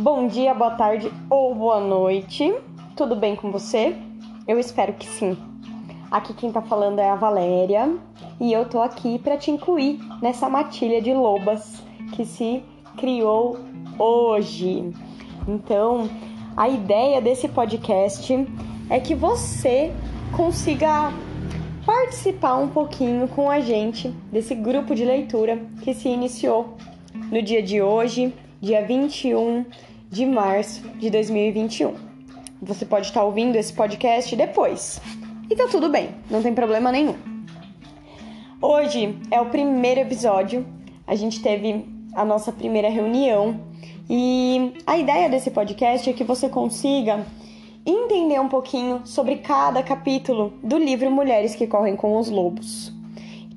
Bom dia, boa tarde ou boa noite. Tudo bem com você? Eu espero que sim. Aqui quem tá falando é a Valéria e eu tô aqui para te incluir nessa matilha de lobas que se criou hoje. Então, a ideia desse podcast é que você consiga participar um pouquinho com a gente desse grupo de leitura que se iniciou no dia de hoje, dia 21 de março de 2021. Você pode estar ouvindo esse podcast depois. E tá tudo bem, não tem problema nenhum. Hoje é o primeiro episódio. A gente teve a nossa primeira reunião e a ideia desse podcast é que você consiga entender um pouquinho sobre cada capítulo do livro Mulheres que Correm com os Lobos.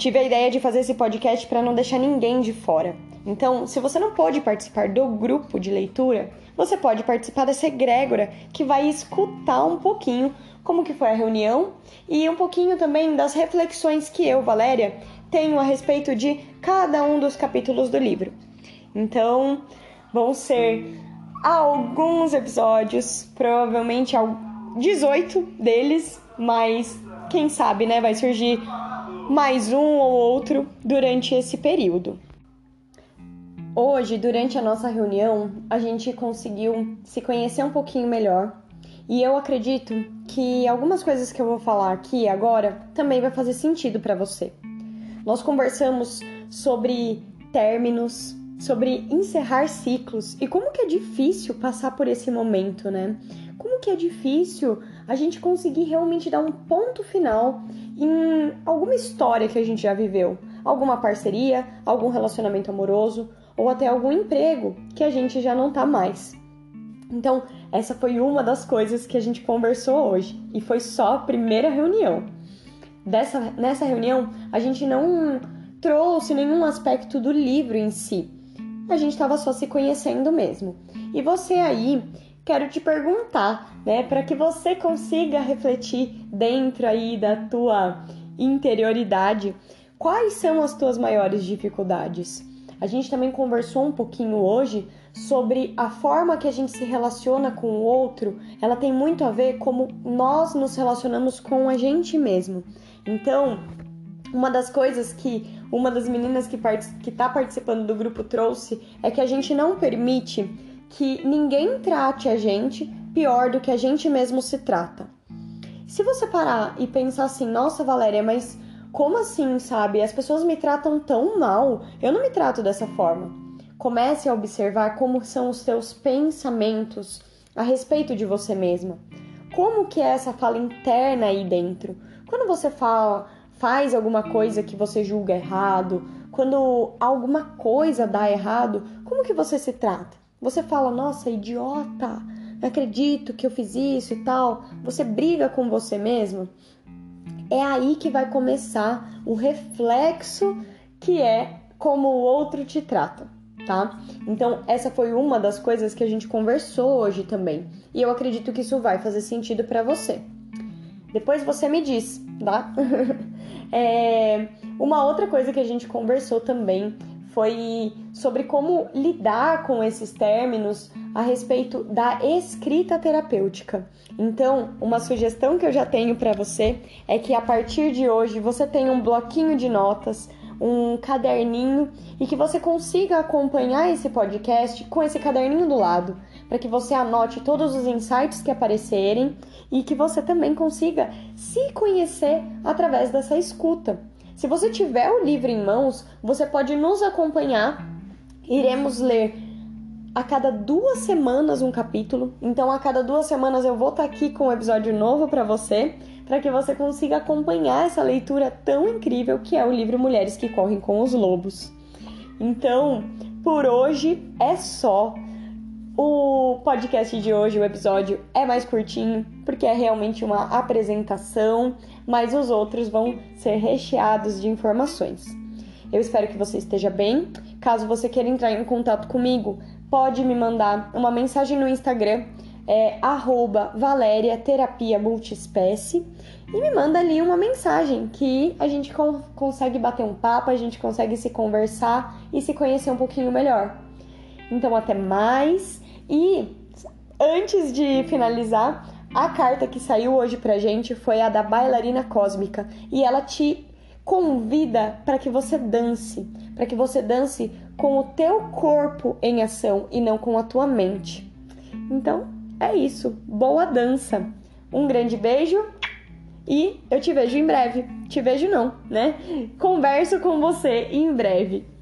Tive a ideia de fazer esse podcast para não deixar ninguém de fora. Então, se você não pode participar do grupo de leitura, você pode participar dessa egrégora que vai escutar um pouquinho como que foi a reunião e um pouquinho também das reflexões que eu, Valéria, tenho a respeito de cada um dos capítulos do livro. Então, vão ser alguns episódios, provavelmente 18 deles, mas quem sabe, né, vai surgir mais um ou outro durante esse período. Hoje, durante a nossa reunião, a gente conseguiu se conhecer um pouquinho melhor e eu acredito que algumas coisas que eu vou falar aqui agora também vai fazer sentido para você. Nós conversamos sobre términos, sobre encerrar ciclos e como que é difícil passar por esse momento, né? Como que é difícil a gente conseguir realmente dar um ponto final em alguma história que a gente já viveu, alguma parceria, algum relacionamento amoroso ou até algum emprego que a gente já não tá mais. Então, essa foi uma das coisas que a gente conversou hoje e foi só a primeira reunião. Dessa, nessa reunião, a gente não trouxe nenhum aspecto do livro em si. A gente estava só se conhecendo mesmo. E você aí, quero te perguntar, né, para que você consiga refletir dentro aí da tua interioridade, quais são as tuas maiores dificuldades? A gente também conversou um pouquinho hoje sobre a forma que a gente se relaciona com o outro, ela tem muito a ver como nós nos relacionamos com a gente mesmo. Então, uma das coisas que uma das meninas que está participando do grupo trouxe é que a gente não permite que ninguém trate a gente pior do que a gente mesmo se trata. Se você parar e pensar assim, nossa Valéria, mas como assim, sabe? As pessoas me tratam tão mal, eu não me trato dessa forma. Comece a observar como são os seus pensamentos a respeito de você mesma. Como que é essa fala interna aí dentro? Quando você fala, faz alguma coisa que você julga errado, quando alguma coisa dá errado, como que você se trata? Você fala, nossa, idiota, não acredito que eu fiz isso e tal. Você briga com você mesmo? é aí que vai começar o reflexo que é como o outro te trata, tá? Então, essa foi uma das coisas que a gente conversou hoje também. E eu acredito que isso vai fazer sentido para você. Depois você me diz, tá? é, uma outra coisa que a gente conversou também foi sobre como lidar com esses términos a respeito da escrita terapêutica. Então, uma sugestão que eu já tenho para você é que a partir de hoje você tenha um bloquinho de notas, um caderninho e que você consiga acompanhar esse podcast com esse caderninho do lado, para que você anote todos os insights que aparecerem e que você também consiga se conhecer através dessa escuta. Se você tiver o livro em mãos, você pode nos acompanhar. Iremos ler a cada duas semanas um capítulo. Então, a cada duas semanas eu vou estar aqui com um episódio novo para você, para que você consiga acompanhar essa leitura tão incrível que é o livro Mulheres que Correm com os Lobos. Então, por hoje é só. O podcast de hoje, o episódio, é mais curtinho, porque é realmente uma apresentação, mas os outros vão ser recheados de informações. Eu espero que você esteja bem. Caso você queira entrar em contato comigo, pode me mandar uma mensagem no Instagram, é e me manda ali uma mensagem que a gente consegue bater um papo, a gente consegue se conversar e se conhecer um pouquinho melhor. Então, até mais E antes de finalizar, a carta que saiu hoje pra gente foi a da bailarina cósmica e ela te convida para que você dance, para que você dance com o teu corpo em ação e não com a tua mente. Então, é isso. Boa dança. Um grande beijo e eu te vejo em breve. Te vejo não, né? Converso com você em breve.